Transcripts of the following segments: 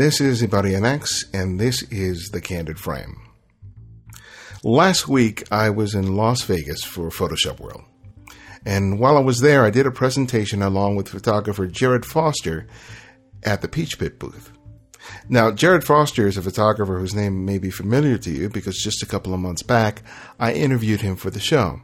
This is Ibarionex, and this is The Candid Frame. Last week, I was in Las Vegas for Photoshop World. And while I was there, I did a presentation along with photographer Jerod Foster at the Peachpit booth. Now, Jerod Foster is a photographer whose name may be familiar to you because just a couple of months back, I interviewed him for the show.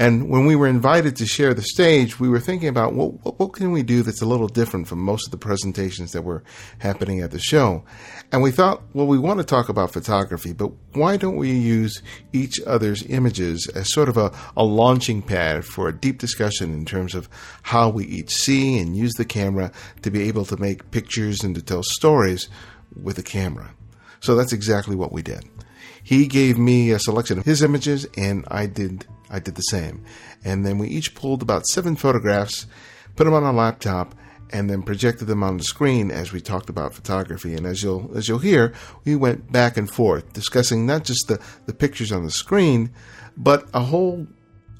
And when we were invited to share the stage, we were thinking about well, what, what can we do that's a little different from most of the presentations that were happening at the show. And we thought, well, we want to talk about photography, but why don't we use each other's images as sort of a, a launching pad for a deep discussion in terms of how we each see and use the camera to be able to make pictures and to tell stories with a camera. So that's exactly what we did. He gave me a selection of his images, and I did I did the same. And then we each pulled about seven photographs, put them on our laptop, and then projected them on the screen as we talked about photography. And as you'll as you'll hear, we went back and forth discussing not just the, the pictures on the screen, but a whole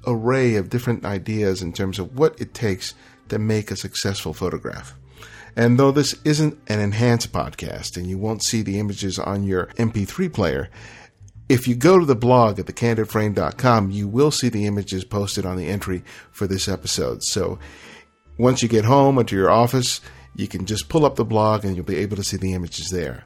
array of different ideas in terms of what it takes to make a successful photograph. And though this isn't an enhanced podcast and you won't see the images on your MP3 player, if you go to the blog at thecandidframe.com, you will see the images posted on the entry for this episode. So once you get home or to your office, you can just pull up the blog and you'll be able to see the images there.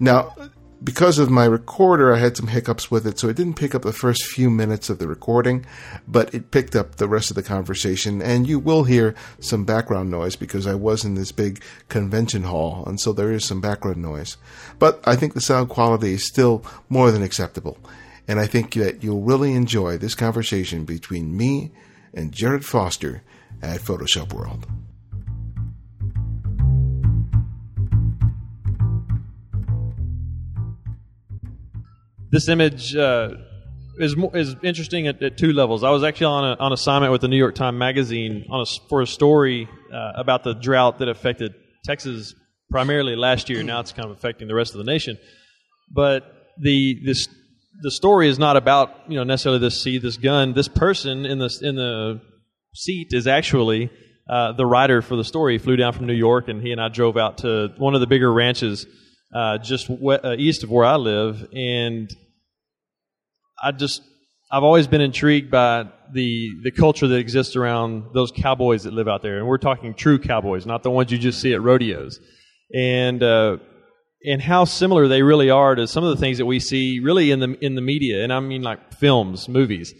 Now, because of my recorder, I had some hiccups with it, so it didn't pick up the first few minutes of the recording, but it picked up the rest of the conversation. And you will hear some background noise because I was in this big convention hall, and so there is some background noise. But I think the sound quality is still more than acceptable. And I think that you'll really enjoy this conversation between me and Jerod Foster at Photoshop World. This image uh, is is interesting at, at, two levels. I was actually on a, on assignment with the New York Times Magazine on a, for a story uh, about the drought that affected Texas primarily last year. Now it's kind of affecting the rest of the nation. But the this the story is not about you know necessarily this see this gun. This person in the in the seat is actually uh, the writer for the story. Flew down from New York, and he and I drove out to one of the bigger ranches uh, just uh, east of where I live, and I just I've always been intrigued by the the culture that exists around those cowboys that live out there, and we're talking true cowboys, not the ones you just see at rodeos, and uh, and how similar they really are to some of the things that we see really in the in the media, and I mean like films, movies,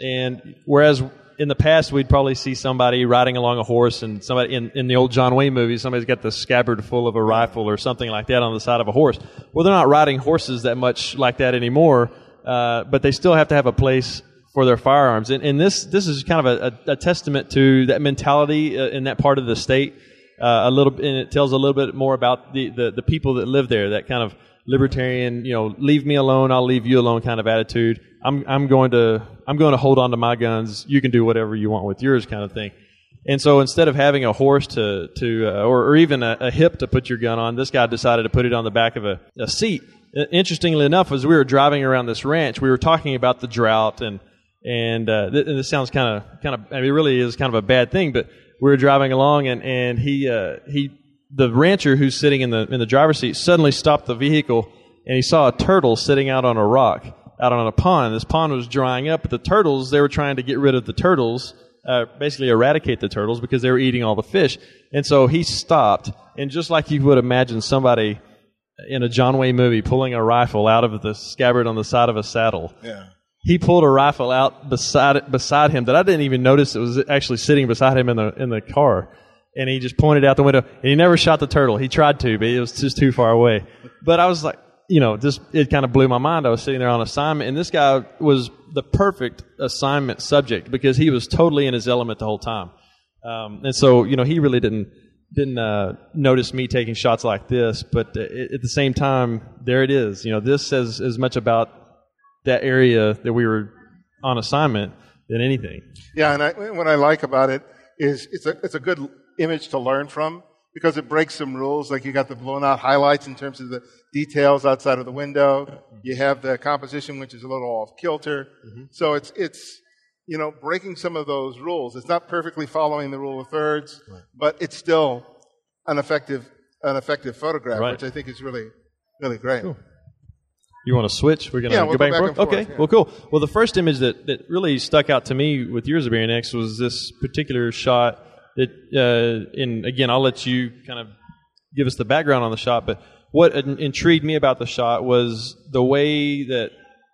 and whereas in the past we'd probably see somebody riding along a horse and somebody in, in the old John Wayne movies, somebody's got the scabbard full of a rifle or something like that on the side of a horse. Well, they're not riding horses that much like that anymore uh, but they still have to have a place for their firearms. And, and this this is kind of a, a, a testament to that mentality uh, in that part of the state. Uh, a little, and it tells a little bit more about the, the, the people that live there. That kind of libertarian, you know, leave me alone, I'll leave you alone kind of attitude. I'm I'm going to I'm going to hold on to my guns. You can do whatever you want with yours, kind of thing. And so instead of having a horse to to uh, or, or even a, a, hip to put your gun on, this guy decided to put it on the back of a, a seat interestingly enough, as we were driving around this ranch, we were talking about the drought and and, uh, th- and this sounds kind of kind of I mean, it really is kind of a bad thing, but we were driving along and and he uh, he the rancher who's sitting in the in the driver's seat suddenly stopped the vehicle and he saw a turtle sitting out on a rock out on a pond. This pond was drying up, but the turtles they were trying to get rid of the turtles. Uh, basically eradicate the turtles because they were eating all the fish. And so he stopped, and just like you would imagine somebody in a John Wayne movie pulling a rifle out of the scabbard on the side of a saddle. Yeah. He pulled a rifle out beside beside him that I didn't even notice it was actually sitting beside him in the in the car. And he just pointed out the window and he never shot the turtle. He tried to, but it was just too far away. But I was like, you know, just it kind of blew my mind. I was sitting there on assignment and this guy was the perfect assignment subject because he was totally in his element the whole time. Um, and so, you know, he really didn't didn't uh, notice me taking shots like this, but uh, at the same time, there it is. You know, this says as much about that area that we were on assignment than anything. Yeah, and I, what I like about it is it's a it's a good image to learn from because it breaks some rules. Like you got the blown out highlights in terms of the details outside of the window. You have the composition, which is a little off kilter. Mm-hmm. So it's it's you know, breaking some of those rules. It's not perfectly following the rule of thirds, right. but it's still an effective an effective photograph, Right. which I think is really, really great. You want to switch? We're going to Yeah, go we'll back, go and back forth? Okay, yeah. well, cool. Well, the first image that, that really stuck out to me with yours, Ibarionex, was this particular shot that, uh, and again, I'll let you kind of give us the background on the shot, but what intrigued me about the shot was the way that,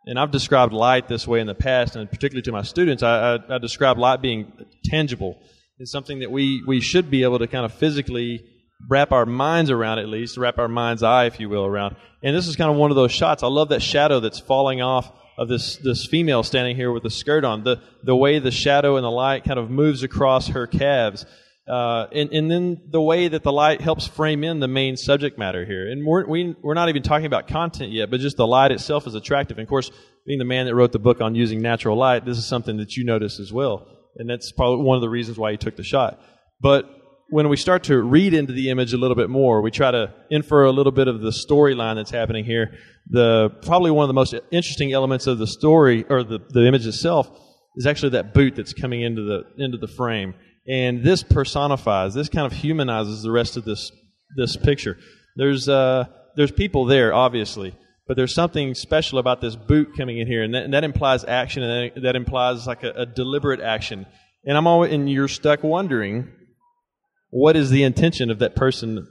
and I've described light this way in the past, and particularly to my students, I, I, I describe light being tangible. It's something that we, we should be able to kind of physically wrap our minds around, at least, wrap our mind's eye, if you will, around. And this is kind of one of those shots. I love that shadow that's falling off of this, this female standing here with the skirt on. The, the way the shadow and the light kind of moves across her calves. Uh, and, and then the way that the light helps frame in the main subject matter here. And we're, we, we're not even talking about content yet, but just the light itself is attractive. And of course, being the man that wrote the book on using natural light, this is something that you notice as well. And that's probably one of the reasons why you took the shot. But when we start to read into the image a little bit more, we try to infer a little bit of the storyline that's happening here. The probably one of the most interesting elements of the story or the, the image itself is actually that boot that's coming into the into the frame. And this personifies, this kind of humanizes the rest of this this picture. There's uh, there's people there, obviously, but there's something special about this boot coming in here, and that, and that implies action, and that, implies like a, a deliberate action. And I'm always, and you're stuck wondering, what is the intention of that person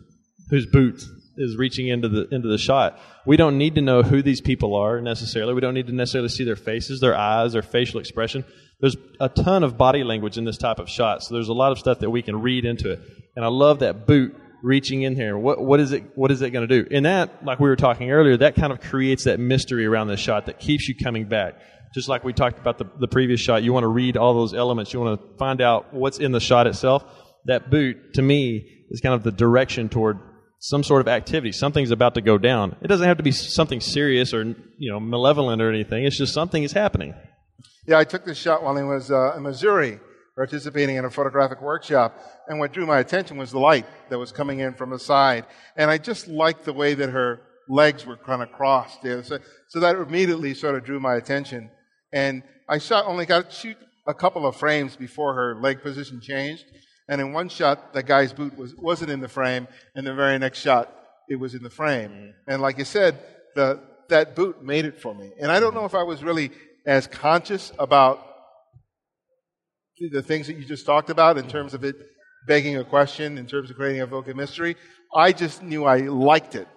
whose boot is reaching into the into the shot? We don't need to know who these people are necessarily. We don't need to necessarily see their faces, their eyes, their facial expression. There's a ton of body language in this type of shot, so there's a lot of stuff that we can read into it. And I love that boot reaching in here. What what is it? What is it going to do? And that, like we were talking earlier, that kind of creates that mystery around this shot that keeps you coming back. Just like we talked about the, the previous shot, you want to read all those elements. You want to find out what's in the shot itself. That boot, to me, is kind of the direction toward some sort of activity. Something's about to go down. It doesn't have to be something serious or you know malevolent or anything. It's just something is happening. Yeah, I took this shot while I was uh, in Missouri participating in a photographic workshop. And what drew my attention was the light that was coming in from the side. And I just liked the way that her legs were kind of crossed there. So, so that immediately sort of drew my attention. And I shot, only got to shoot a couple of frames before her leg position changed. And in one shot, the guy's boot was, wasn't in the frame. And the very next shot, it was in the frame. And like you said, the, that boot made it for me. And I don't know if I was really as conscious about the things that you just talked about in terms of it begging a question, in terms of creating a vocal mystery. I just knew I liked it.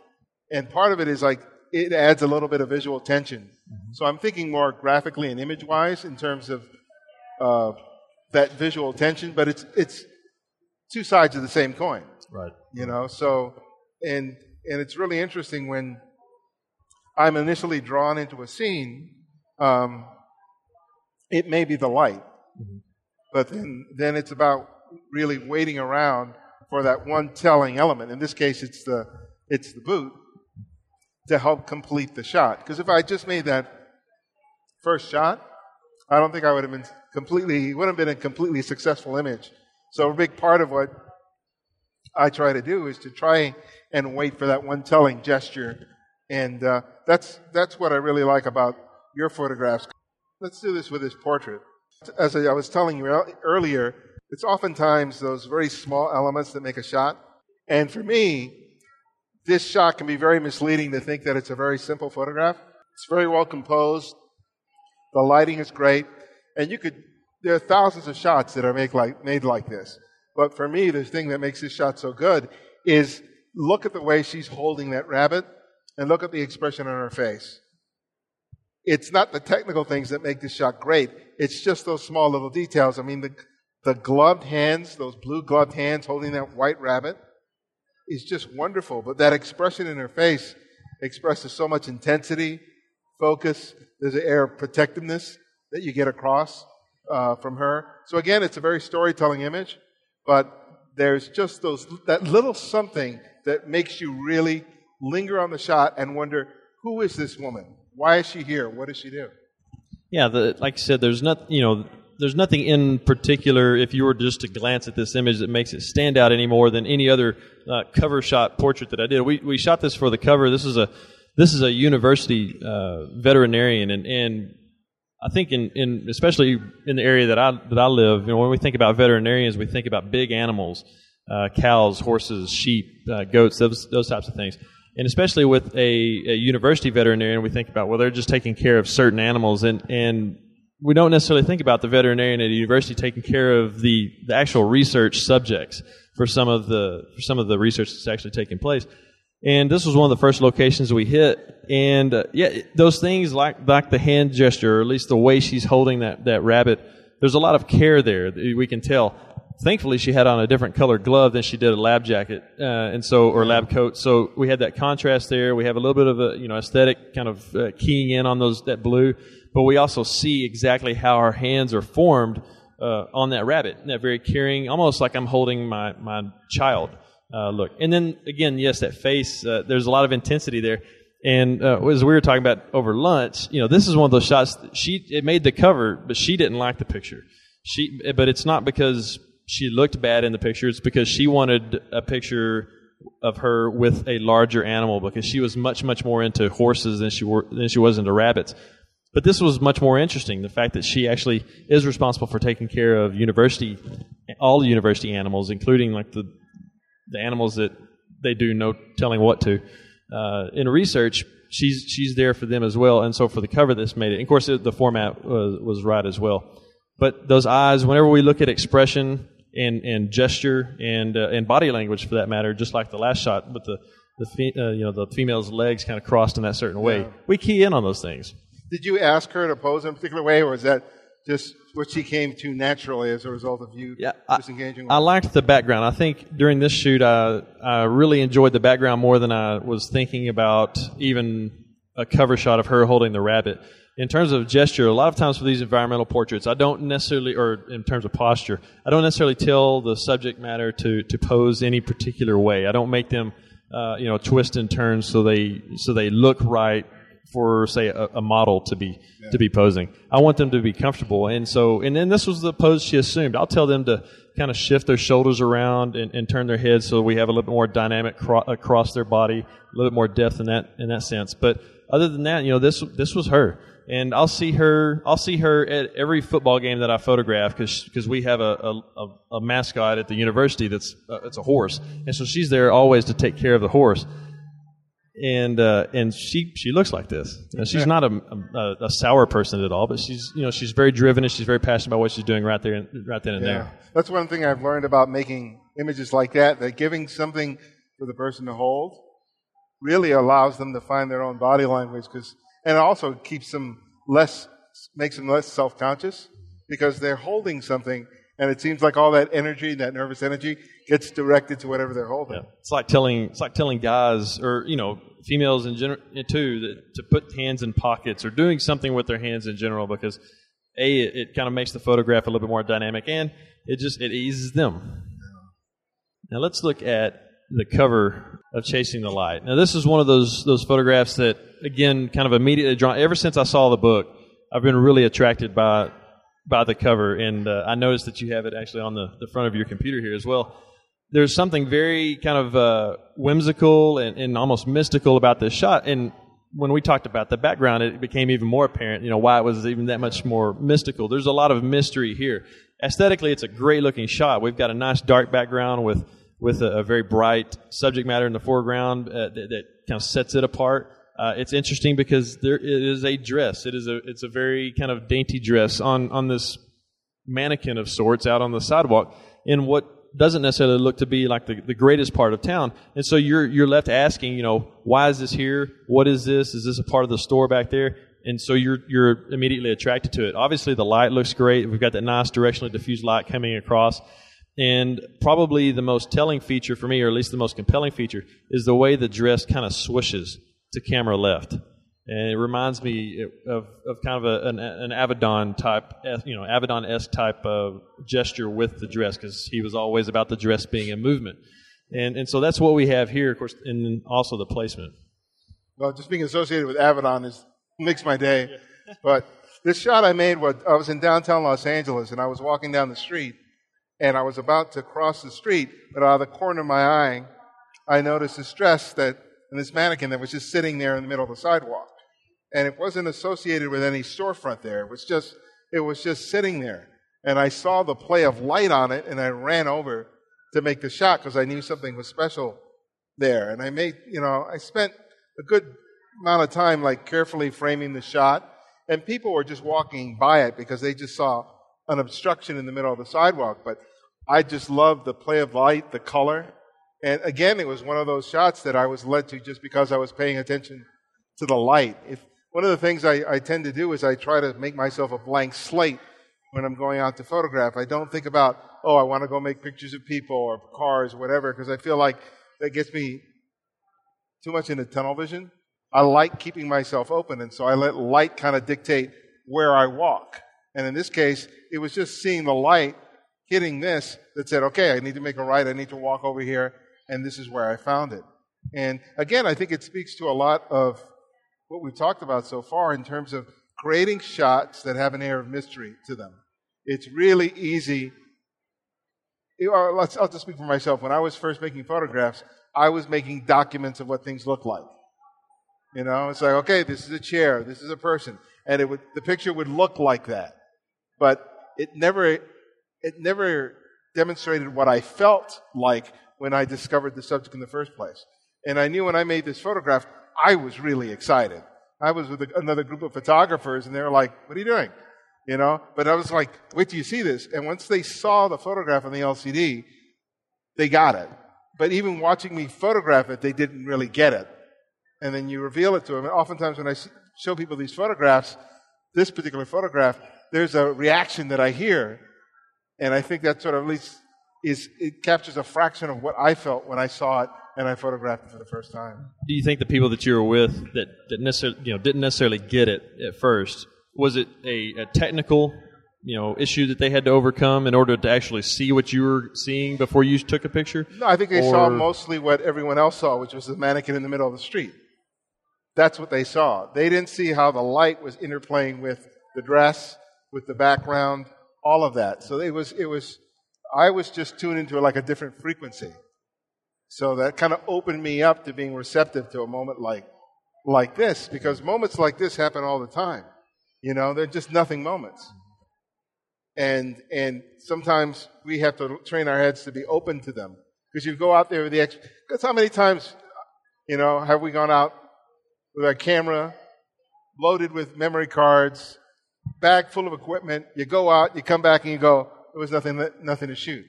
And part of it is like it adds a little bit of visual tension. So I'm thinking more graphically and image wise in terms of uh, that visual tension, but it's it's two sides of the same coin. Right. You know, so and and it's really interesting when I'm initially drawn into a scene, um, it may be the light, but then then it's about really waiting around for that one telling element. In this case, it's the it's the boot to help complete the shot. Because if I just made that first shot, I don't think I would have been completely would have been a completely successful image. So a big part of what I try to do is to try and wait for that one telling gesture, and uh, that's that's what I really like about your photographs. Let's do this with this portrait. As I was telling you earlier, it's oftentimes those very small elements that make a shot, and for me, this shot can be very misleading to think that it's a very simple photograph. It's very well composed. The lighting is great, and you could. There are thousands of shots that are made like made like this. But for me, the thing that makes this shot so good is look at the way she's holding that rabbit, and look at the expression on her face. It's not the technical things that make this shot great. It's just those small little details. I mean, the the gloved hands, those blue gloved hands holding that white rabbit, is just wonderful. But that expression in her face expresses so much intensity, focus. There's an air of protectiveness that you get across uh, from her. So again, it's a very storytelling image, but there's just those that little something that makes you really linger on the shot and wonder who is this woman? Why is she here? What does she do? Yeah, the, like I said, there's not you know there's nothing in particular if you were just to glance at this image that makes it stand out any more than any other uh, cover shot portrait that I did. We we shot this for the cover. This is a this is a university uh, veterinarian, and, and I think in, in especially in the area that I that I live, you know, when we think about veterinarians, we think about big animals. uh, cows, horses, sheep, uh, goats, those those types of things. And especially with a, a university veterinarian, we think about well, they're just taking care of certain animals, and and we don't necessarily think about the veterinarian at a university taking care of the, the actual research subjects for some of the for some of the research that's actually taking place. And this was one of the first locations we hit. And uh, yeah, those things like like the hand gesture, or at least the way she's holding that that rabbit, there's a lot of care there. We can tell. Thankfully, she had on a different colored glove than she did a lab jacket, uh, and so or lab coat. So we had that contrast there. We have a little bit of a you know aesthetic kind of uh, keying in on those that blue but we also see exactly how our hands are formed uh, on that rabbit. That very caring, almost like I'm holding my my child. Uh, look, and then again, yes, that face. Uh, there's a lot of intensity there. And uh, as we were talking about over lunch, you know, this is one of those shots. She it made the cover, but she didn't like the picture. She, but it's not because she looked bad in the picture. It's because she wanted a picture of her with a larger animal because she was much much more into horses than she were than she was into rabbits. But this was much more interesting. The fact that she actually is responsible for taking care of university, all the university animals, including like the the animals that they do no telling what to. Uh, in research, she's she's there for them as well. And so for the cover, this made it. And of course, it, the format was, was right as well. But those eyes, whenever we look at expression and and gesture and uh, and body language for that matter, just like the last shot with the the fe- uh, you know the female's legs kind of crossed in that certain way, yeah. we key in on those things. Did you ask her to pose in a particular way, or is that just what she came to naturally as a result of you yeah, disengaging? I, I liked the background. I think during this shoot, I, I really enjoyed the background more than I was thinking about even a cover shot of her holding the rabbit. In terms of gesture, a lot of times for these environmental portraits, I don't necessarily, or in terms of posture, I don't necessarily tell the subject matter to, to pose any particular way. I don't make them, uh, you know, twist and turn so they so they look right for say a, a model to be yeah. to be posing. I want them to be comfortable, and so and then this was the pose she assumed. I'll tell them to kind of shift their shoulders around and, and turn their heads so we have a little bit more dynamic cro- across their body, a little bit more depth in that in that sense. But other than that, you know, this this was her, and I'll see her. I'll see her at every football game that I photograph because we have a, a, a, mascot at the university that's uh, it's a horse, and so she's there always to take care of the horse and uh, and she she looks like this. Know, she's not a, a, a, sour person at all, but she's you know she's very driven and she's very passionate about what she's doing right there, right then and yeah. there. That's one thing I've learned about making images like that. That giving something for the person to hold really allows them to find their own body language, because and it also keeps them less makes them less self conscious because they're holding something and it seems like all that energy, that nervous energy, gets directed to whatever they're holding. Yeah. It's like telling it's like telling guys or you know females in general too that to put hands in pockets or doing something with their hands in general because a it, it kind of makes the photograph a little bit more dynamic and it just it eases them. Now let's look at the cover of Chasing the Light. Now this is one of those those photographs that again kind of immediately drawn. Ever since I saw the book, I've been really attracted by by the cover, and uh, I noticed that you have it actually on the, the front of your computer here as well. There's something very kind of uh, whimsical and, and almost mystical about this shot, and when we talked about the background, it became even more apparent, you know, why it was even that much more mystical. There's a lot of mystery here. Aesthetically, it's a great looking shot. We've got a nice dark background with with a, a very bright subject matter in the foreground uh, that, that, kind of sets it apart. Uh, it's interesting because there it is a dress. It is a it's a very kind of dainty dress on on this mannequin of sorts out on the sidewalk in what doesn't necessarily look to be like the, the greatest part of town. And so you're you're left asking, you know, why is this here? What is this? Is this a part of the store back there? And so you're you're immediately attracted to it. Obviously the light looks great. We've got that nice directionally diffused light coming across. And probably the most telling feature for me, or at least the most compelling feature, is the way the dress kind of swishes to camera left. And it reminds me eh, of, of kind of a, an, an Avedon type, eh, you know, Avedon esque type of gesture with the dress because he was always about the dress being a movement. And, and so that's what we have here, of course, and also the placement. Well, just being associated with Avedon is, makes my day. but this shot I made, was, I was in downtown Los Angeles and I was walking down the street and I was about to cross the street, but out of the corner of my eye, I noticed this dress that and this mannequin that was just sitting there in the middle of the sidewalk. And it wasn't associated with any storefront there. It was just, it was just sitting there. And I saw the play of light on it and I ran over to make the shot because I knew something was special there. And I made, you know, I spent a good amount of time like carefully framing the shot. And people were just walking by it because they just saw an obstruction in the middle of the sidewalk. But I just loved the play of light, the color. And again, it was one of those shots that I was led to just because I was paying attention to the light. If one of the things I, I tend to do is I try to make myself a blank slate when I'm going out to photograph. I don't think about, oh, I want to go make pictures of people or cars or whatever, because I feel like that gets me too much into tunnel vision. I like keeping myself open, and so I let light kind of dictate where I walk. And in this case, it was just seeing the light hitting this that said, okay, I need to make a right, I need to walk over here, and this is where I found it. And again, I think it speaks to a lot of what we've talked about so far in terms of creating shots that have an air of mystery to them. It's really easy. I'll just speak for myself. When I was first making photographs, I was making documents of what things look like. You know, it's like, okay, this is a chair, this is a person, and it would, the picture would look like that, but it never, it never demonstrated what I felt like when I discovered the subject in the first place. And I knew when I made this photograph, I was really excited. I was with another group of photographers, and they were like, "What are you doing?" You know. But I was like, "Wait till you see this." And once they saw the photograph on the LCD, they got it. But even watching me photograph it, they didn't really get it and then you reveal it to them. And oftentimes, when I show people these photographs, this particular photograph, there's a reaction that I hear, and I think that sort of at least is it captures a fraction of what I felt when I saw it and I photographed it for the first time. Do you think the people that you were with that, that necessarily you know didn't necessarily get it at first was it a, a technical you know issue that they had to overcome in order to actually see what you were seeing before you took a picture? No, I think they or... saw mostly what everyone else saw, which was the mannequin in the middle of the street. That's what they saw. They didn't see how the light was interplaying with the dress, with the background, all of that. So it was, it was, I was just tuned into like a different frequency. So that kind of opened me up to being receptive to a moment like, like this, because moments like this happen all the time. You know, they're just nothing moments. And, and sometimes we have to train our heads to be open to them. Because you go out there with the, because how many times, you know, have we gone out with our camera loaded with memory cards, bag full of equipment. You go out, you come back, and you go, there was nothing, nothing to shoot.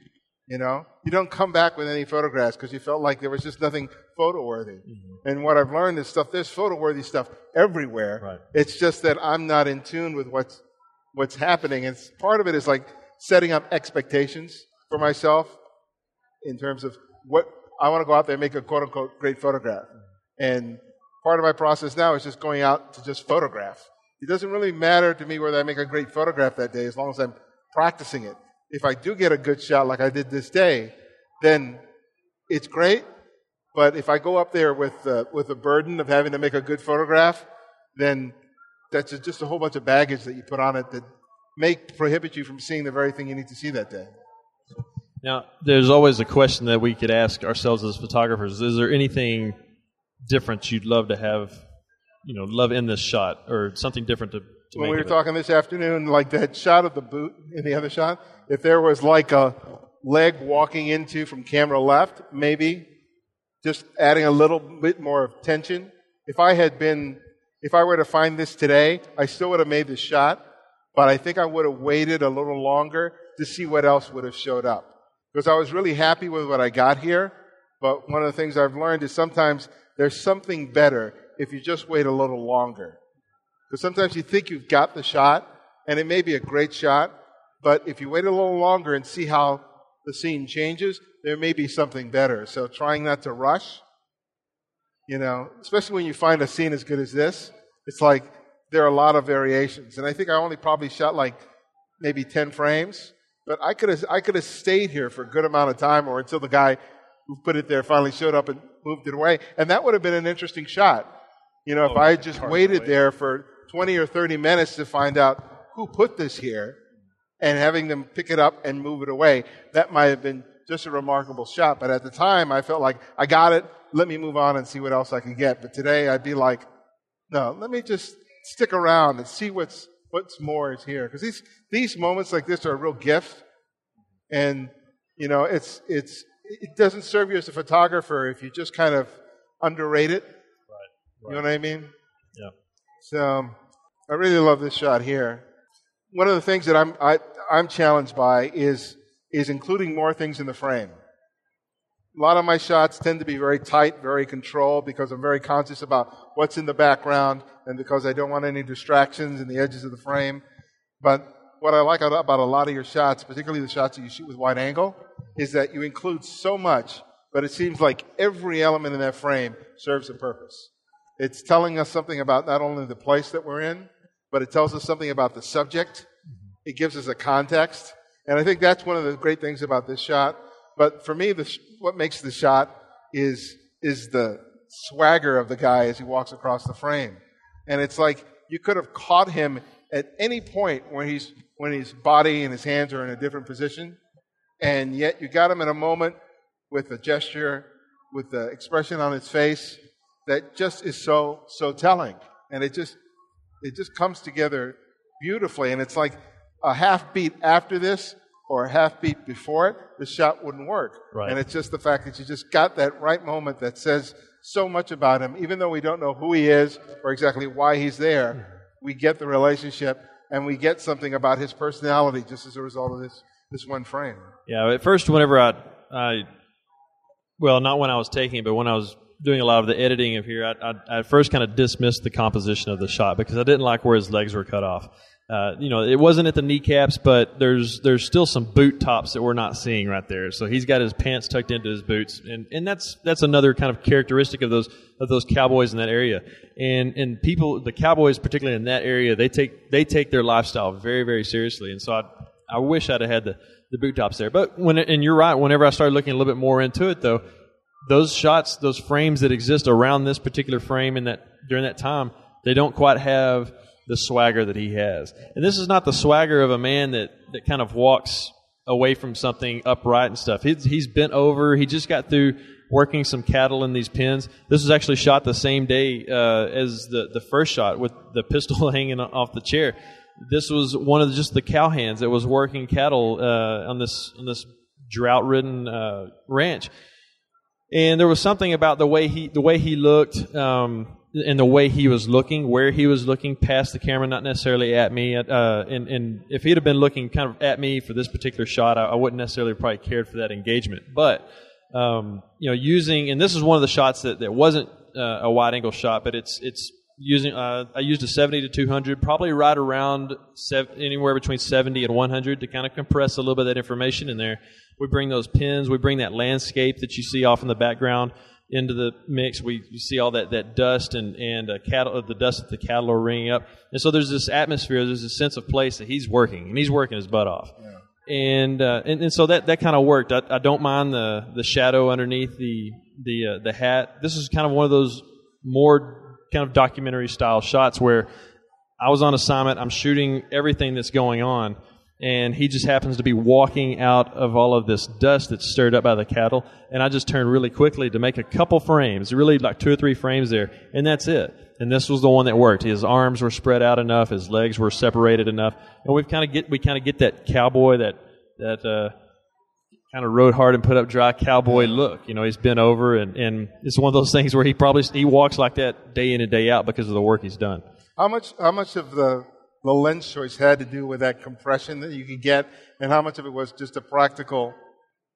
You know, you don't come back with any photographs because you felt like there was just nothing photo worthy. Mm-hmm. And what I've learned is stuff. There's photo worthy stuff everywhere. Right. It's just that I'm not in tune with what's what's happening. And part of it is like setting up expectations for myself in terms of what I want to go out there and make a quote unquote great photograph. And part of my process now is just going out to just photograph. It doesn't really matter to me whether I make a great photograph that day as long as I'm practicing it. If I do get a good shot like I did this day, then it's great. But if I go up there with, uh, with the burden of having to make a good photograph, then that's just a whole bunch of baggage that you put on it that may prohibit you from seeing the very thing you need to see that day. Now, there's always a question that we could ask ourselves as photographers. Is there anything different you'd love to have, you know, love in this shot or something different to, to when we were talking this afternoon, like that shot of the boot in the other shot, if there was like a leg walking into from camera left, maybe just adding a little bit more of tension. If I had been, if I were to find this today, I still would have made this shot, but I think I would have waited a little longer to see what else would have showed up. Because I was really happy with what I got here, but one of the things I've learned is sometimes there's something better if you just wait a little longer. Because sometimes you think you've got the shot, and it may be a great shot, but if you wait a little longer and see how the scene changes, there may be something better. So trying not to rush, you know, especially when you find a scene as good as this, it's like there are a lot of variations. And I think I only probably shot like maybe 10 frames, but I could have, I could have stayed here for a good amount of time or until the guy who put it there finally showed up and moved it away. And that would have been an interesting shot. You know, if oh, I had just waited there for 20 or 30 minutes to find out who put this here and having them pick it up and move it away, that might have been just a remarkable shot. But at the time, I felt like I got it. Let me move on and see what else I can get. But today, I'd be like, no, let me just stick around and see what's what's more is here. Because these these moments like this are a real gift, and you know, it's it's it doesn't serve you as a photographer if you just kind of underrate it. Right. You know what I mean? Yeah. So um, I really love this shot here. One of the things that I'm I, I'm challenged by is is including more things in the frame. A lot of my shots tend to be very tight, very controlled because I'm very conscious about what's in the background and because I don't want any distractions in the edges of the frame. But what I like about a lot of your shots, particularly the shots that you shoot with wide angle, is that you include so much, but it seems like every element in that frame serves a purpose. It's telling us something about not only the place that we're in, but it tells us something about the subject. It gives us a context. And I think that's one of the great things about this shot. But for me, the, what makes the shot is, is the swagger of the guy as he walks across the frame. And it's like you could have caught him at any point when he's when his body and his hands are in a different position, and yet you got him in a moment with a gesture, with the expression on his face that just is so so telling, and it just it just comes together beautifully, and it's like a half beat after this or a half beat before it, the shot wouldn't work. Right. And it's just the fact that you just got that right moment that says so much about him, even though we don't know who he is or exactly why he's there. Mm-hmm. We get the relationship and we get something about his personality just as a result of this this one frame. Yeah, at first, whenever I, I well, not when I was taking it, but when I was doing a lot of the editing of here, I, I, I at first kind of dismissed the composition of the shot because I didn't like where his legs were cut off. Uh, you know, it wasn't at the kneecaps, but there's there's still some boot tops that we're not seeing right there. So he's got his pants tucked into his boots, and, and that's that's another kind of characteristic of those of those cowboys in that area. And and people, the cowboys, particularly in that area, they take they take their lifestyle very very seriously. And so I I wish I'd have had the the boot tops there. But when and you're right, whenever I started looking a little bit more into it, though, those shots, those frames that exist around this particular frame in that during that time, they don't quite have the swagger that he has. And this is not the swagger of a man that, that kind of walks away from something upright and stuff. He's, he's bent over. He just got through working some cattle in these pens. This was actually shot the same day uh, as the, the first shot with the pistol hanging off the chair. This was one of just the cowhands that was working cattle uh, on this on this drought ridden uh, ranch. And there was something about the way he the way he looked. Um, in the way he was looking, where he was looking past the camera, not necessarily at me. Uh, and, and if he'd have been looking kind of at me for this particular shot, I, I wouldn't necessarily probably cared for that engagement. But um, you know, using and this is one of the shots that, that wasn't uh, a wide angle shot, but it's it's using. Uh, I used a 70 to 200, probably right around sev- anywhere between 70 and 100 to kind of compress a little bit of that information in there. We bring those pins, we bring that landscape that you see off in the background into the mix. We you see all that, that dust and and uh, cattle, uh, the dust that the cattle are ringing up, and so there's this atmosphere, there's this sense of place that he's working, and he's working his butt off. Yeah. And, uh, and and so that, that kind of worked. I, I, don't mind the, the shadow underneath the the uh, the hat. This is kind of one of those more kind of documentary style shots where I was on assignment. I'm shooting everything that's going on, and he just happens to be walking out of all of this dust that's stirred up by the cattle. And I just turned really quickly to make a couple frames, really like two or three frames there, and that's it. And this was the one that worked. His arms were spread out enough, his legs were separated enough, and we've kind of get we kind of get that cowboy that that uh, kind of rode hard and put up dry cowboy look. You know, he's been over, and and it's one of those things where he probably he walks like that day in and day out because of the work he's done. How much how much of the the lens choice had to do with that compression that you could get, and how much of it was just a practical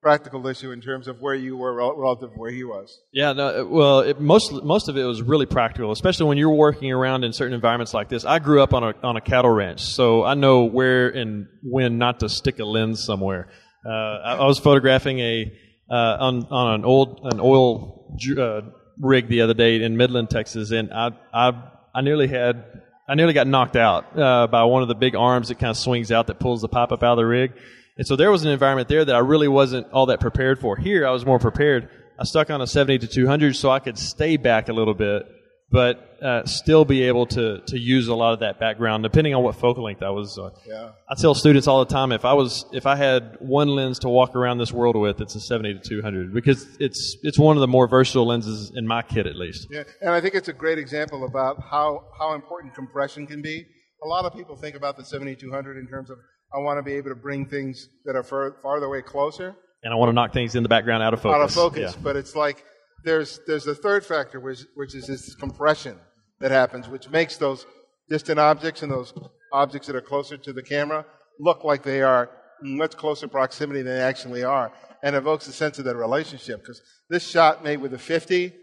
practical issue in terms of where you were relative to where he was. Yeah, no, uh, well, it, most most of it was really practical, especially when you're working around in certain environments like this. I grew up on a on a cattle ranch, so I know where and when not to stick a lens somewhere. Uh, I, I, was photographing a uh, on on an old an oil uh, rig the other day in Midland, Texas, and I I I nearly had I nearly got knocked out uh, by one of the big arms that kind of swings out that pulls the pipe up out of the rig. And so there was an environment there that I really wasn't all that prepared for. Here, I was more prepared. I stuck on a 70 to 200 so I could stay back a little bit, but uh, still be able to to use a lot of that background, depending on what focal length I was. Uh, yeah. I tell students all the time if I was if I had one lens to walk around this world with, it's a 70 to 200 because it's it's one of the more versatile lenses in my kit at least. Yeah, and I think it's a great example about how how important compression can be. A lot of people think about the seventy two hundred in terms of I want to be able to bring things that are far, farther away closer. and I want to knock things in the background out of focus. out of focus. Yeah. But it's like there's there's a third factor, which which is this compression that happens, which makes those distant objects and those objects that are closer to the camera look like they are much closer proximity than they actually are, and evokes a sense of that relationship. Because this shot made with a 50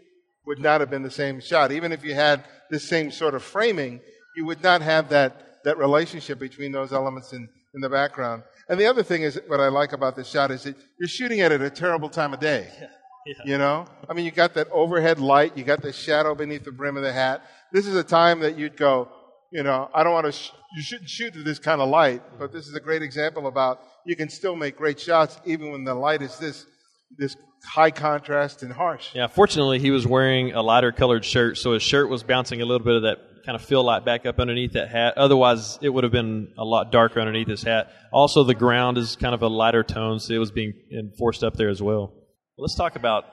would not have been the same shot, even if you had this same sort of framing, you would not have that that relationship between those elements in in the background. And the other thing is, what I like about this shot is that you're shooting it at a terrible time of day. You know, I mean, you got that overhead light, you got the shadow beneath the brim of the hat. This is a time that you'd go, you know, I don't want to. Sh- you shouldn't shoot at this kind of light, but this is a great example about you can still make great shots even when the light is this this high contrast and harsh. Yeah, fortunately, he was wearing a lighter colored shirt, so his shirt was bouncing a little bit of that kind of fill light back up underneath that hat. Otherwise, it would have been a lot darker underneath his hat. Also, the ground is kind of a lighter tone, so it was being enforced up there as well. Let's talk about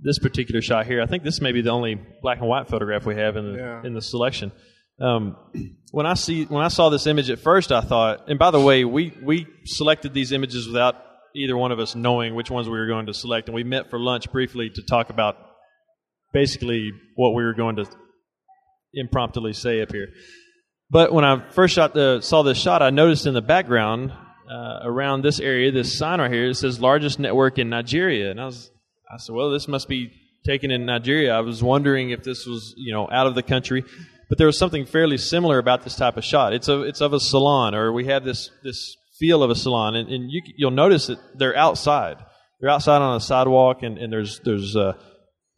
this particular shot here. I think this may be the only black and white photograph we have in the Yeah. in the selection. Um, when I see when I saw this image at first, I thought, and by the way, we we selected these images without either one of us knowing which ones we were going to select, and we met for lunch briefly to talk about basically what we were going to impromptu say up here. But when I first shot the, saw this shot, I noticed in the background uh, around this area, this sign right here, it says largest network in Nigeria, and I was, I said, well, this must be taken in Nigeria. I was wondering if this was, you know, out of the country, but there was something fairly similar about this type of shot. It's of, it's of a salon, or we have this this feel of a salon, and, and you, you'll notice that they're outside. They're outside on a sidewalk, and, and there's there's a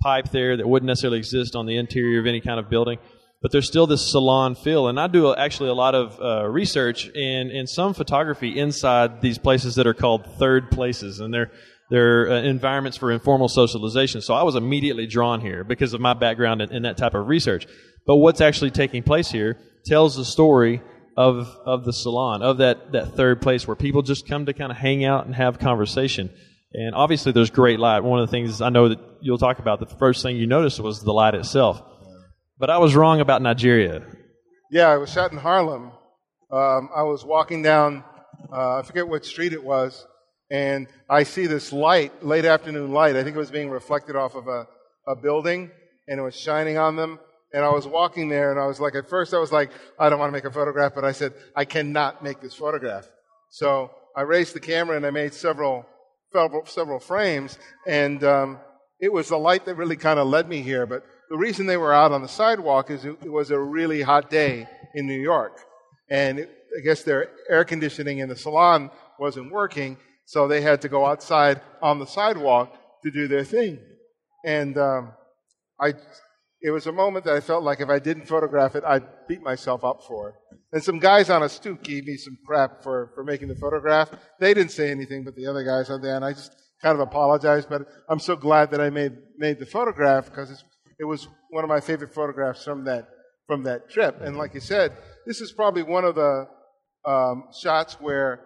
pipe there that wouldn't necessarily exist on the interior of any kind of building but there's still this salon feel. And I do actually a lot of uh, research and, and some photography inside these places that are called third places, and they're they're uh, environments for informal socialization. So I was immediately drawn here because of my background in, in that type of research. But what's actually taking place here tells the story of of the salon, of that that third place where people just come to kind of hang out and have conversation. And obviously, there's great light. One of the things I know that you'll talk about, the first thing you noticed was the light itself. But I was wrong about Nigeria. Yeah, I was shot in Harlem. Um, I was walking down, uh, I forget what street it was, and I see this light, late afternoon light. I think it was being reflected off of a, a building, and it was shining on them. And I was walking there, and I was like, at first, I was like, I don't want to make a photograph, but I said, I cannot make this photograph. So I raised the camera and I made several, several, several frames, and um, it was the light that really kind of led me here. But the reason they were out on the sidewalk is it, was a really hot day in New York. And it, I guess their air conditioning in the salon wasn't working, so they had to go outside on the sidewalk to do their thing. And um, I, it was a moment that I felt like if I didn't photograph it, I'd beat myself up for it. And some guys on a stoop gave me some crap for, for making the photograph. They didn't say anything, but the other guys on there, and I just kind of apologized. But I'm so glad that I made made the photograph because it's it was one of my favorite photographs from that from that trip. And like you said, this is probably one of the um, shots where,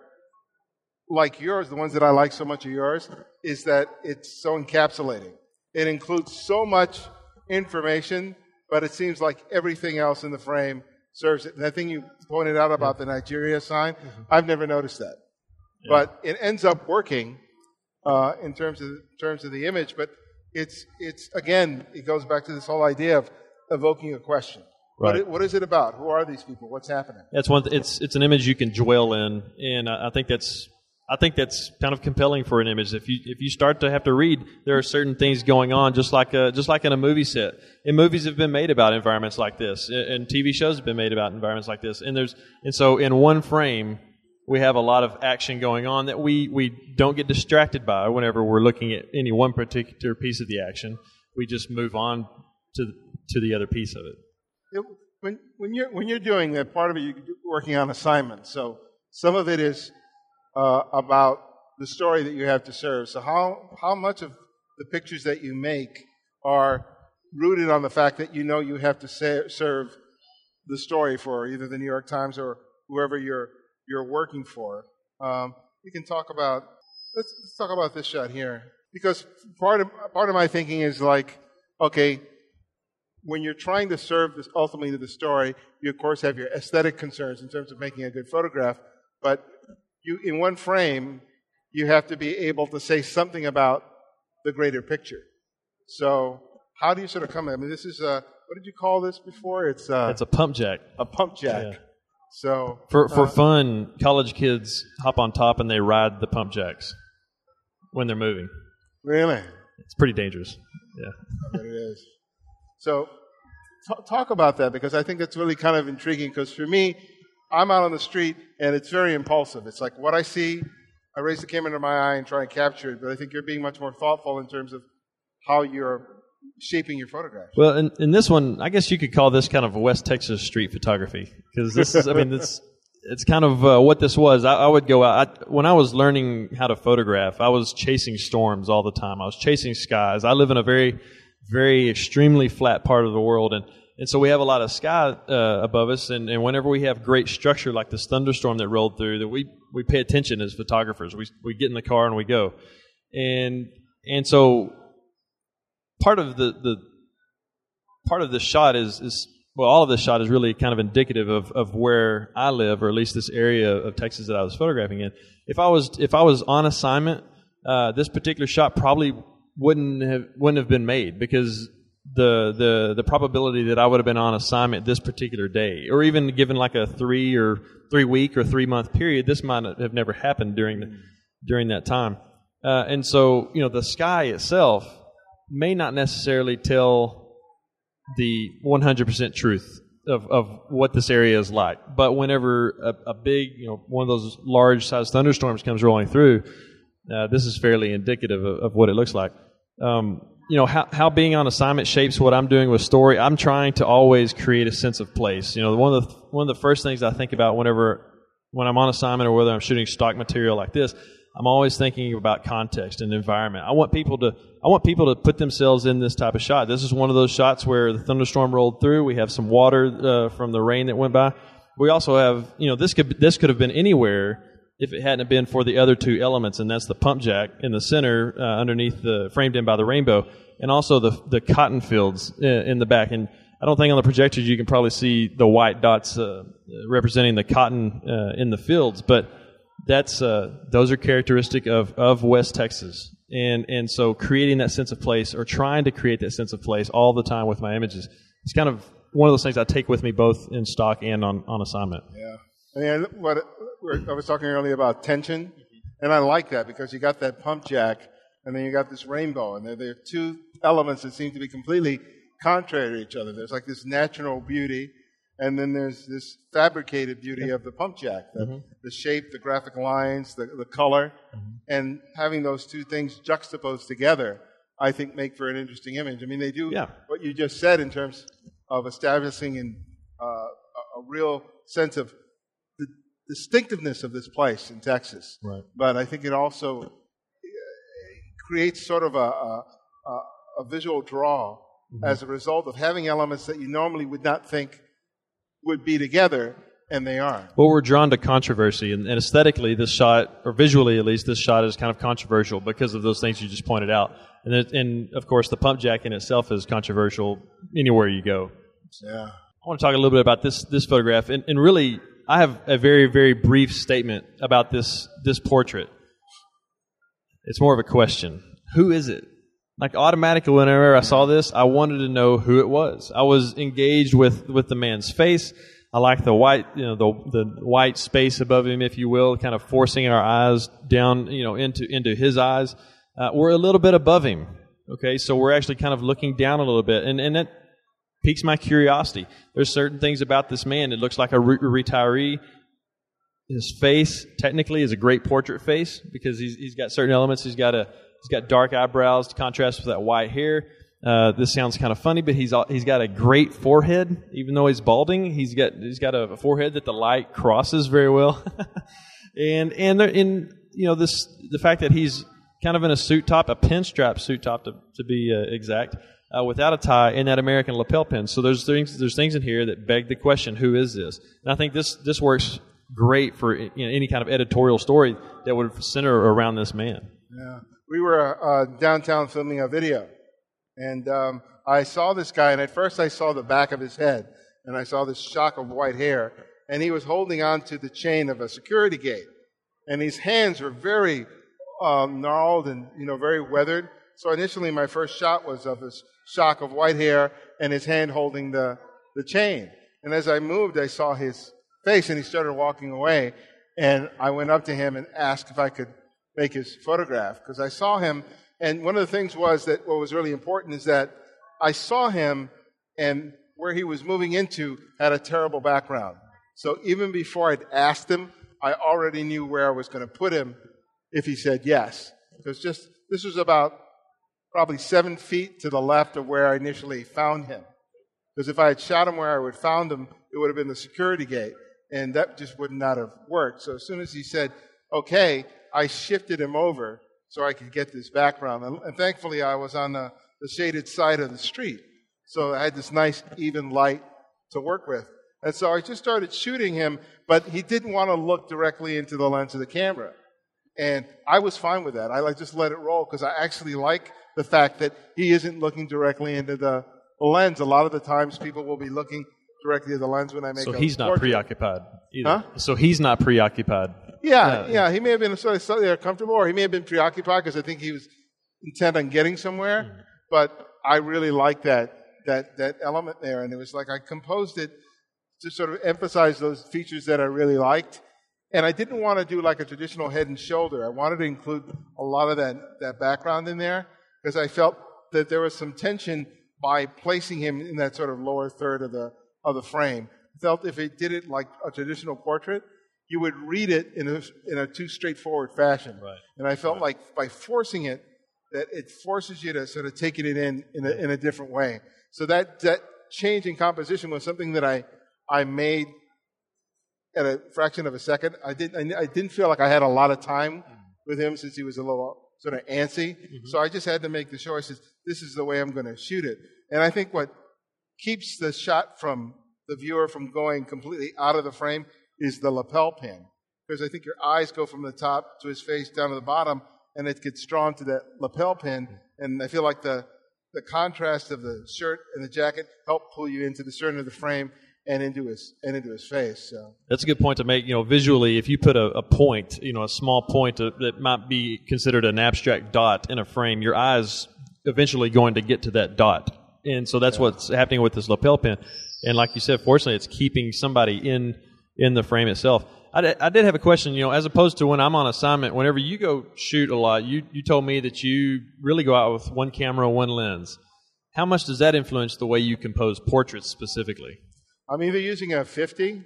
like yours, the ones that I like so much of yours, is that it's so encapsulating. It includes so much information, but it seems like everything else in the frame serves it. And that thing you pointed out about the Nigeria sign, I've never noticed that, but it ends up working uh, in terms of in terms of the image. But it's it's again, it goes back to this whole idea of evoking a question. What, Right. i- what is it about? Who are these people? What's happening? That's one. It's it's an image you can dwell in, and I, I think that's I think that's kind of compelling for an image. If you if you start to have to read, there are certain things going on, just like a, just like in a movie set. And movies have been made about environments like this, and and TV shows have been made about environments like this. And there's and so in one frame, we have a lot of action going on that we we don't get distracted by whenever we're looking at any one particular piece of the action. We just move on to to the other piece of it. It, when, when, you're, when you're doing that, part of it, you're working on assignments. So some of it is uh, about the story that you have to serve. So how, how much of the pictures that you make are rooted on the fact that you know you have to sa- serve the story for either the New York Times or whoever you're, you're working for? Um, you can talk about, let's, let's talk about this shot here. Because part of, part of my thinking is like, okay, when you're trying to serve this ultimately to the story, you of course have your aesthetic concerns in terms of making a good photograph. But you, in one frame, you have to be able to say something about the greater picture. So, how do you sort of come? I mean, this is a what did you call this before? It's a, It's a pump jack. a pump jack. Yeah. So For for uh, fun, college kids hop on top and they ride the pump jacks when they're moving. really, It's pretty dangerous. Yeah. It is. So, t- talk about that because I think that's really kind of intriguing. Because for me, I'm out on the street and it's very impulsive. It's like what I see, I raise the camera to my eye and try and capture it. But I think you're being much more thoughtful in terms of how you're shaping your photographs. Well, in, in this one, I guess you could call this kind of West Texas street photography because this is, I mean, it's it's kind of uh, what this was. I, I would go out I, when I was learning how to photograph. I was chasing storms all the time. I was chasing skies. I live in a very, very extremely flat part of the world, and and so we have a lot of sky uh, above us. And, and whenever we have great structure like this thunderstorm that rolled through, that we we pay attention as photographers. We we get in the car and we go, and and so part of the, the part of this shot is is well, all of this shot is really kind of indicative of, of where I live, or at least this area of Texas that I was photographing in. If I was if I was on assignment, uh, this particular shot probably wouldn't have wouldn't have been made because the the the probability that I would have been on assignment this particular day, or even given like a three or three week or three month period, this might have never happened during the, during that time. Uh, and so, you know, the sky itself may not necessarily tell the 100% truth of, of what this area is like. But whenever a, a big, you know, one of those large sized thunderstorms comes rolling through, uh, this is fairly indicative of, of what it looks like. Um, you know, how, how being on assignment shapes what I'm doing with story. I'm trying to always create a sense of place. You know, one of the, one of the first things I think about whenever, when I'm on assignment or whether I'm shooting stock material like this, I'm always thinking about context and environment. I want people to I want people to put themselves in this type of shot. This is one of those shots where the thunderstorm rolled through. We have some water uh, from the rain that went by. We also have you know this could this could have been anywhere if it hadn't been for the other two elements, and that's the pump jack in the center uh, underneath the framed in by the rainbow, and also the the cotton fields in, in the back. And I don't think on the projectors you can probably see the white dots uh, representing the cotton uh, in the fields, but that's uh, those are characteristic of, of West Texas, and and so creating that sense of place or trying to create that sense of place all the time with my images. It's kind of one of those things I take with me both in stock and on, on assignment. Yeah. I mean, what I was talking earlier about tension, and I like that because you got that pump jack, and then you got this rainbow, and there are two elements that seem to be completely contrary to each other. There's like this natural beauty, and then there's this fabricated beauty of the pump jack, the, Mm-hmm. the shape, the graphic lines, the, the color, and having those two things juxtaposed together, I think make for an interesting image. I mean, they do Yeah. what you just said in terms of establishing in, uh, a, a real sense of the distinctiveness of this place in Texas. Right. But I think it also uh, creates sort of a, a, a, a visual draw as a result of having elements that you normally would not think would be together, and they are. Well, we're drawn to controversy, and, and aesthetically, this shot, or visually at least, this shot is kind of controversial because of those things you just pointed out. And, it, and of course, the pump jack in itself is controversial anywhere you go. Yeah. I want to talk a little bit about this this photograph, and, and really, I have a very very brief statement about this this portrait. It's more of a question: Who is it? Like automatically, whenever I saw this, I wanted to know who it was. I was engaged with with the man's face. I like the white, you know, the the white space above him, if you will, kind of forcing our eyes down, you know, into into his eyes. Uh, we're a little bit above him. Okay, so we're actually kind of looking down a little bit, and and that piques my curiosity. There's certain things about this man. It looks like a re- retiree. His face technically is a great portrait face because he's he's got certain elements. He's got a he's got dark eyebrows to contrast with that white hair. Uh, this sounds kind of funny, but he's he's got a great forehead, even though he's balding. He's got he's got a forehead that the light crosses very well, and and there- in you know this the fact that he's kind of in a suit top, a pinstripe suit top to to be uh, exact, uh, without a tie, and that American lapel pin. So there's things there's things in here that beg the question, who is this? And I think this this works great for you know, any kind of editorial story that would center around this man. Yeah. We were uh, downtown filming a video, and um, I saw this guy, and at first I saw the back of his head, and I saw this shock of white hair, and he was holding on to the chain of a security gate, and his hands were very uh, gnarled and you know very weathered. So initially, my first shot was of this shock of white hair and his hand holding the the chain. And as I moved, I saw his face, and he started walking away. And I went up to him and asked if I could make his photograph because I saw him. And one of the things was that what was really important is that I saw him, and where he was moving into had a terrible background. So even before I'd asked him, I already knew where I was going to put him if he said yes. Because just this was about probably seven feet to the left of where I initially found him. Because if I had shot him where I would found him, it would have been the security gate, and that just would not have worked. So as soon as he said okay, I shifted him over so I could get this background. And, and thankfully, I was on the, the shaded side of the street, so I had this nice even light to work with. And so I just started shooting him, but he didn't want to look directly into the lens of the camera. And I was fine with that. I like just let it roll because I actually like the fact that he isn't looking directly into the lens. A lot of the times people will be looking directly at the lens when I make So a he's not portrait. preoccupied either. Huh? So he's not preoccupied. Yeah, Yeah. yeah, He may have been sort of slightly uncomfortable, or he may have been preoccupied because I think he was intent on getting somewhere. Mm-hmm. But I really liked that that that element there, and it was like I composed it to sort of emphasize those features that I really liked. And I didn't want to do like a traditional head and shoulder. I wanted to include a lot of that that background in there because I felt that there was some tension by placing him in that sort of lower third of the of the frame. Felt if it did it like a traditional portrait, you would read it in a, in a too straightforward fashion. Right. And I felt like by forcing it, that it forces you to sort of take it in in a, in a different way. So that, that change in composition was something that I, I made at a fraction of a second. I didn't, I, I didn't feel like I had a lot of time mm-hmm. with him since he was a little sort of antsy. Mm-hmm. So I just had to make the choices. This is the way I'm going to shoot it. And I think what keeps the shot from the viewer from going completely out of the frame is the lapel pin. Because I think your eyes go from the top to his face down to the bottom, and it gets drawn to that lapel pin. And I feel like the, the contrast of the shirt and the jacket help pull you into the center of the frame and into his and into his face. So That's a good point to make. You know, visually, if you put a, a point, you know, a small point that might be considered an abstract dot in a frame, your eyes eventually going to get to that dot, and so that's what's happening with this lapel pin. And like you said, fortunately, it's keeping somebody in in the frame itself. I did, I did have a question. You know, as opposed to when I'm on assignment, whenever you go shoot a lot, you you told me that you really go out with one camera, one lens. How much does that influence the way you compose portraits specifically? I'm either using a 50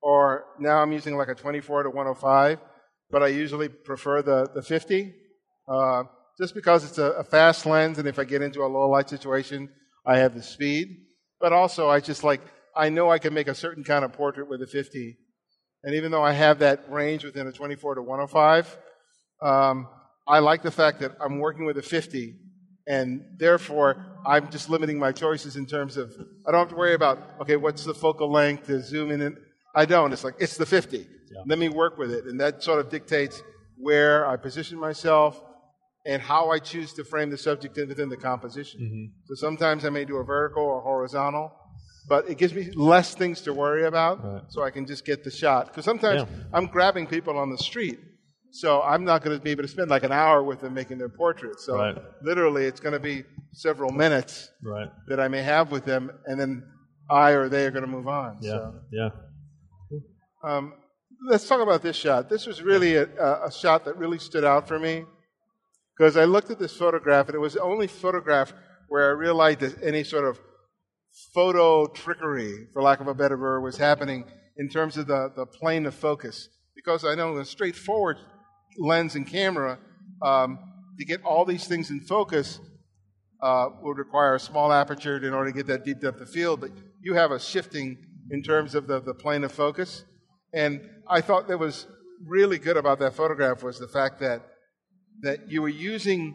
or now I'm using like a 24 to 105, but I usually prefer the, the 50 uh, just because it's a, a fast lens, and if I get into a low light situation, I have the speed. But also, I just like, I know I can make a certain kind of portrait with a 50. And even though I have that range within a 24 to 105, um, I like the fact that I'm working with a 50 and therefore I'm just limiting my choices in terms of I don't have to worry about okay what's the focal length to zoom in and I don't it's like it's the 50 let me work with it and that sort of dictates where I position myself and how I choose to frame the subject within the composition so sometimes I may do a vertical or horizontal but it gives me less things to worry about so I can just get the shot because sometimes Yeah. I'm grabbing people on the street so I'm not going to be able to spend like an hour with them making their portraits. So Right. literally, it's going to be several minutes Right. that I may have with them, and then I or they are going to move on. Yeah. So, Yeah. um, let's talk about this shot. This was really a, a shot that really stood out for me because I looked at this photograph, and it was the only photograph where I realized that any sort of photo trickery, for lack of a better word, was happening in terms of the, the plane of focus. Because I know a straightforward lens and camera, um, to get all these things in focus uh, would require a small aperture in order to get that deep depth of field. But you have a shifting in terms of the, the plane of focus. And I thought that was really good about that photograph was the fact that that you were using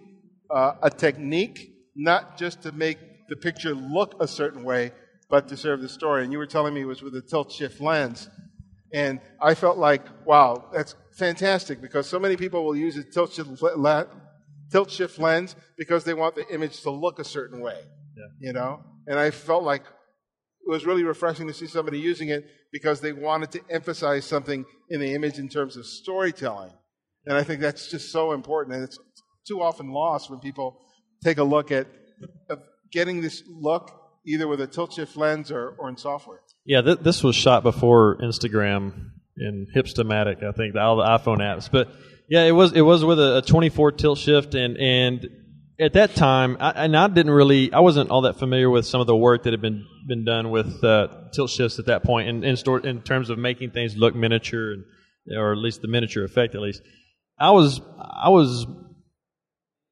uh, a technique not just to make the picture look a certain way, but to serve the story. And you were telling me it was with a tilt shift lens. And I felt like, wow, that's fantastic because so many people will use a tilt shift, le- tilt shift lens because they want the image to look a certain way. You know? And I felt like it was really refreshing to see somebody using it because they wanted to emphasize something in the image in terms of storytelling. And I think that's just so important. And it's too often lost when people take a look at getting this look either with a tilt shift lens or, or in software. Yeah, th- this was shot before Instagram and Hipstamatic, I think, all the iPhone apps. But yeah, it was it was with a, a 24 tilt shift, and and at that time, I, and I didn't really, I wasn't all that familiar with some of the work that had been been done with uh, tilt shifts at that point, in in, store, in terms of making things look miniature, and, or at least the miniature effect, at least. I was I was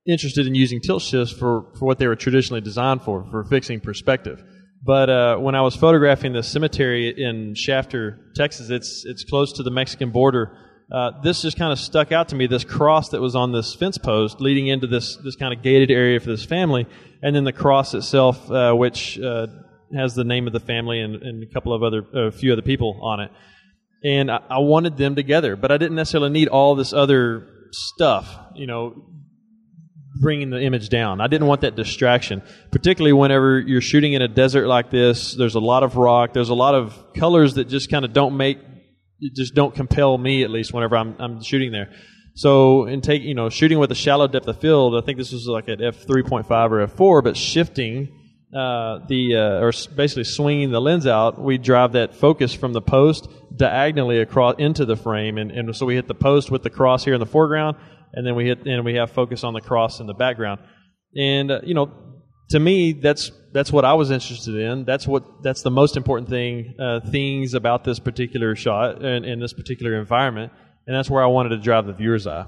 interested in using tilt shifts for, for what they were traditionally designed for, for fixing perspective. But uh, when I was photographing the cemetery in Shafter, Texas, it's it's close to the Mexican border. Uh, this just kind of stuck out to me. This cross that was on this fence post leading into this this kind of gated area for this family, and then the cross itself, uh, which uh, has the name of the family and, and a couple of other, a few other people on it. And I, I wanted them together, but I didn't necessarily need all this other stuff. You know, bringing the image down. I didn't want that distraction, particularly whenever you're shooting in a desert like this. There's a lot of rock. There's a lot of colors that just kind of don't make, just don't compel me at least whenever I'm, I'm shooting there. So in take, you know, shooting with a shallow depth of field, I think this was like at f 3.5 or f4, but shifting uh, the uh, or basically swinging the lens out, we drive that focus from the post diagonally across into the frame, and, and so we hit the post with the cross here in the foreground, and then we hit and we have focus on the cross in the background. And uh, you know, to me, that's that's what I was interested in. That's what that's the most important thing uh, things about this particular shot and in this particular environment, and that's where I wanted to drive the viewer's eye.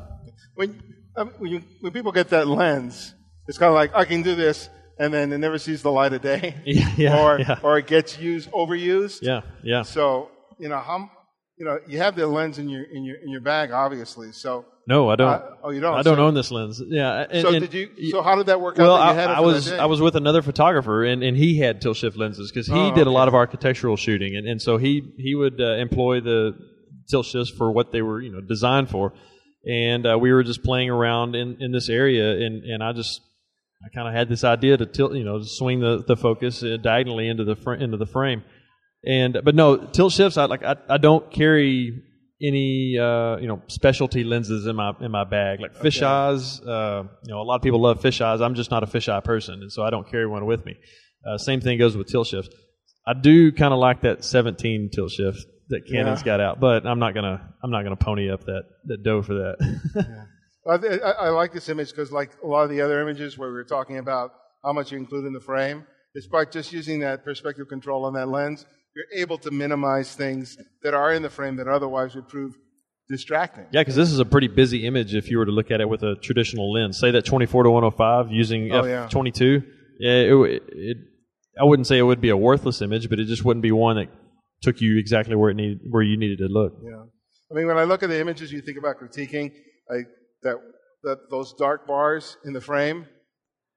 When um, when, you, when people get that lens, it's kind of like I can do this, and then it never sees the light of day, yeah, yeah, or yeah. or it gets used overused. Yeah, yeah. So you know how you know you have the lens in your in your in your bag, obviously. So no, I don't. Uh, oh, you don't. I don't so, own this lens. Yeah. And, so and, did you? So how did that work well, out? I, I was I was with another photographer, and, and he had tilt shift lenses because he Oh, did a lot of architectural shooting, and, and so he he would uh, employ the tilt shifts for what they were you know designed for, and uh, we were just playing around in, in this area, and, and I just I kind of had this idea to tilt you know to swing the, the focus uh, diagonally into the fr- into the frame, and but no tilt shifts I like I, I don't carry any uh, you know specialty lenses in my in my bag like fish eyes. Uh, you know, a lot of people love fish eyes. I'm just not a fish eye person, and so I don't carry one with me. Uh, same thing goes with tilt shifts. I do kind of like that 17 tilt shift that Canon's Yeah. got out, but I'm not gonna I'm not gonna pony up that that dough for that. Th- I, I like this image because, like a lot of the other images where we were talking about how much you include in the frame, despite just using that perspective control on that lens, you're able to minimize things that are in the frame that otherwise would prove distracting. yeah, because this is a pretty busy image if you were to look at it with a traditional lens. Say that 24 to 105 using Oh, f22. Yeah, it, it, I wouldn't say it would be a worthless image, but it just wouldn't be one that took you exactly where it needed where you needed to look. Yeah. I mean, when I look at the images you think about critiquing, like that, that those dark bars in the frame,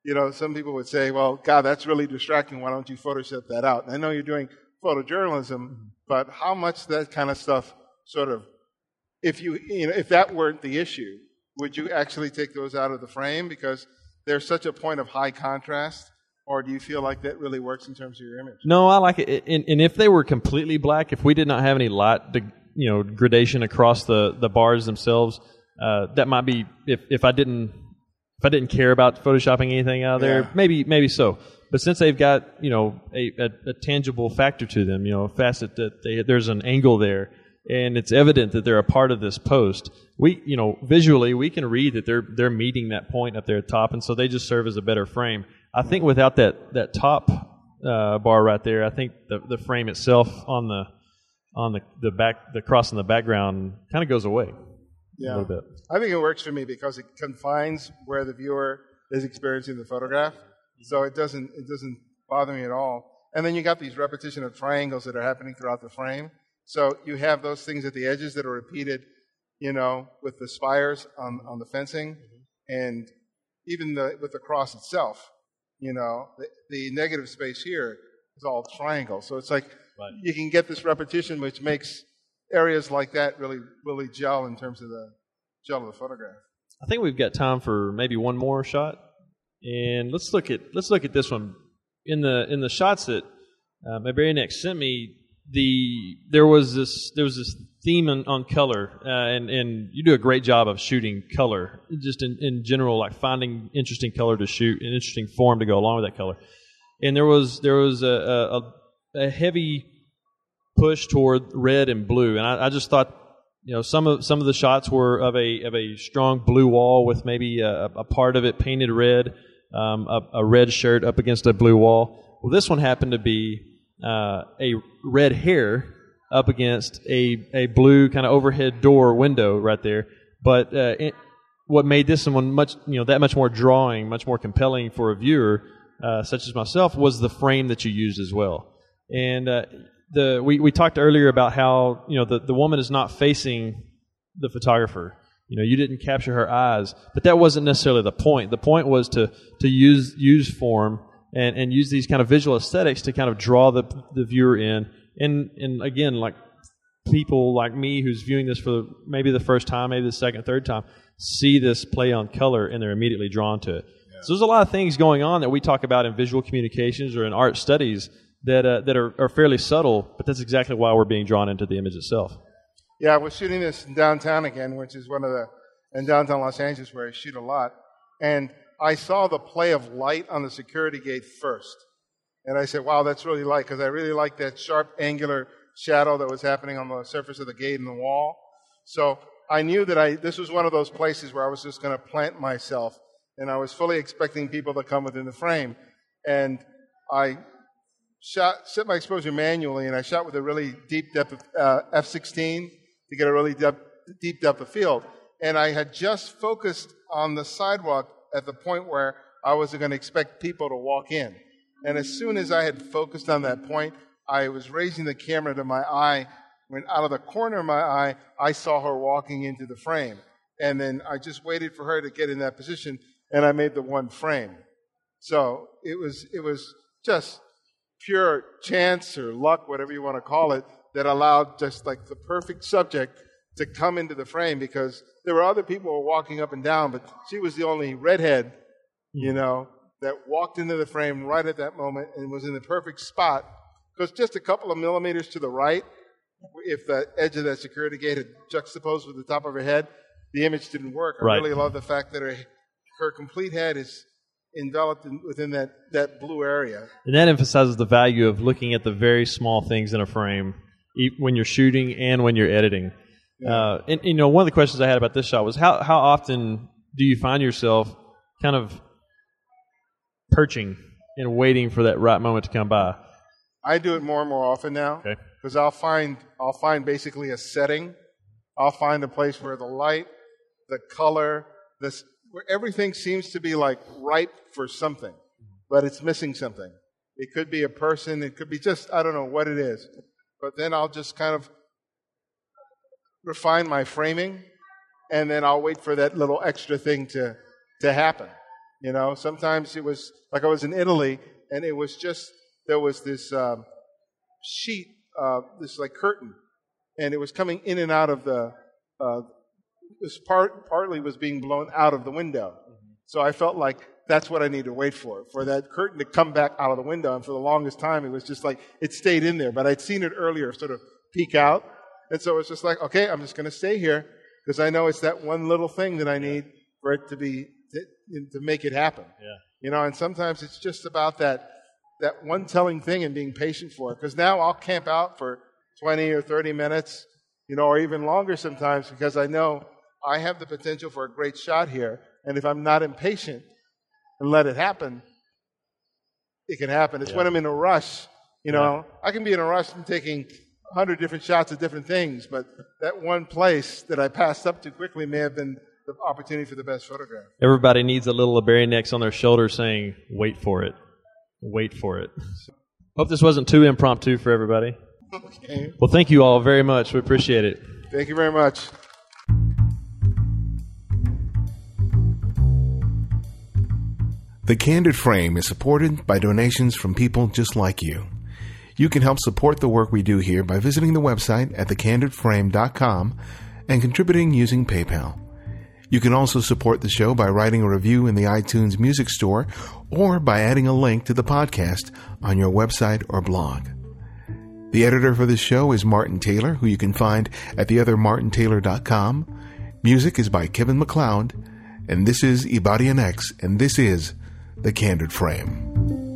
you know, some people would say, well, God, that's really distracting. Why don't you Photoshop that out? And I know you're doing photojournalism, but how much that kind of stuff sort of, if you, you know, if that weren't the issue, would you actually take those out of the frame because they're such a point of high contrast? Or do you feel like that really works in terms of your image? No, I like it. And, and if they were completely black, if we did not have any light, you know, gradation across the, the bars themselves, uh, that might be if, if I didn't if I didn't care about photoshopping anything out of there, Yeah. maybe maybe so. But since they've got you know a, a, a tangible factor to them, you know, a facet that they, there's an angle there, and it's evident that they're a part of this post. We you know visually we can read that they're they're meeting that point up there at the top, and so they just serve as a better frame. I think without that that top uh, bar right there, I think the the frame itself on the on the the back the cross in the background kind of goes away a Yeah. little bit. I think it works for me because it confines where the viewer is experiencing the photograph, mm-hmm. so it doesn't it doesn't bother me at all. And then you got these repetition of triangles that are happening throughout the frame, so you have those things at the edges that are repeated, you know, with the spires on on the fencing, mm-hmm. and even the with the cross itself, you know, the, the negative space here is all triangle. So it's like Right. you can get this repetition, which makes areas like that really really gel in terms of the gel of the photograph. I think we've got time for maybe one more shot, and let's look at let's look at this one. In the in the shots that uh, Ibarionex sent me, the there was this there was this theme on, on color, uh, and and you do a great job of shooting color, just in, in general, like finding interesting color to shoot, an interesting form to go along with that color. And there was there was a a, a heavy push toward red and blue, and I, I, just thought, you know, some of some of the shots were of a of a strong blue wall with maybe a, a part of it painted red, um, a, a, red shirt up against a blue wall. Well, this one happened to be uh, a red hair up against a a blue kind of overhead door window right there. But uh, it, what made this one much you know that much more drawing, much more compelling for a viewer uh, such as myself was the frame that you used as well. And uh, the we, we talked earlier about how you know the, the woman is not facing the photographer. You know, you didn't capture her eyes, but that wasn't necessarily the point. The point was to to use use form and, and use these kind of visual aesthetics to kind of draw the the viewer in. And and again, like people like me who's viewing this for maybe the first time, maybe the second, third time, see this play on color and they're immediately drawn to it. Yeah. So there's a lot of things going on that we talk about in visual communications or in art studies that uh, that are, are fairly subtle, but that's exactly why we're being drawn into the image itself. Yeah, we're shooting this in downtown again, which is one of the in downtown Los Angeles where I shoot a lot, and I saw the play of light on the security gate first, and I said, "Wow, that's really light," because I really like that sharp, angular shadow that was happening on the surface of the gate and the wall. So I knew that I this was one of those places where I was just going to plant myself, and I was fully expecting people to come within the frame, and I shot, set my exposure manually, and I shot with a really deep depth of uh, f16 to get a really depth, deep depth of field. And I had just focused on the sidewalk at the point where I was going to expect people to walk in. And as soon as I had focused on that point, I was raising the camera to my eye. When out of the corner of my eye, I saw her walking into the frame. And then I just waited for her to get in that position, and I made the one frame. So it was, it was just pure chance or luck, whatever you want to call it, that allowed just like the perfect subject to come into the frame because there were other people who were walking up and down, but she was the only redhead, you hmm. know, that walked into the frame right at that moment and was in the perfect spot. Because just a couple of millimeters to the right, if the edge of that security gate had juxtaposed with the top of her head, the image didn't work. I right. really love the fact that her, her complete head is enveloped in, within that, that blue area. And that emphasizes the value of looking at the very small things in a frame when you're shooting and when you're editing. Yeah. Uh, and you know, one of the questions I had about this shot was how how often do you find yourself kind of perching and waiting for that right moment to come by? I do it more and more often now because okay. I'll find I'll find basically a setting. I'll find a place where the light, the color, this where everything seems to be like ripe for something, but it's missing something. It could be a person, it could be just, I don't know what it is. But then I'll just kind of refine my framing, and then I'll wait for that little extra thing to, to happen. You know, sometimes it was like I was in Italy, and it was just, there was this um, sheet, uh, this like curtain, and it was coming in and out of the, uh, this part partly was being blown out of the window. So I felt like that's what I need to wait for, for that curtain to come back out of the window. And for the longest time, it was just like it stayed in there. But I'd seen it earlier sort of peek out. And so it's just like, okay, I'm just going to stay here because I know it's that one little thing that I need for it to be, to, to make it happen. Yeah. You know, and sometimes it's just about that, that one telling thing and being patient for it. Because now I'll camp out for 20 or 30 minutes, you know, or even longer sometimes because I know I have the potential for a great shot here. And if I'm not impatient and let it happen, it can happen. It's yeah. when I'm in a rush. You know, yeah. I can be in a rush and taking a hundred different shots of different things, but that one place that I passed up too quickly may have been the opportunity for the best photograph. Everybody needs a little Ibarionex on their shoulder saying, wait for it. Wait for it. Hope this wasn't too impromptu for everybody. Okay. Well, thank you all very much. We appreciate it. Thank you very much. The Candid Frame is supported by donations from people just like you. You can help support the work we do here by visiting the website at thecandidframe.com and contributing using PayPal. You can also support the show by writing a review in the iTunes Music Store or by adding a link to the podcast on your website or blog. The editor for this show is Martin Taylor, who you can find at theothermartintaylor.com. Music is by Kevin MacLeod, and this is Ibarionex, and this is the Candid Frame.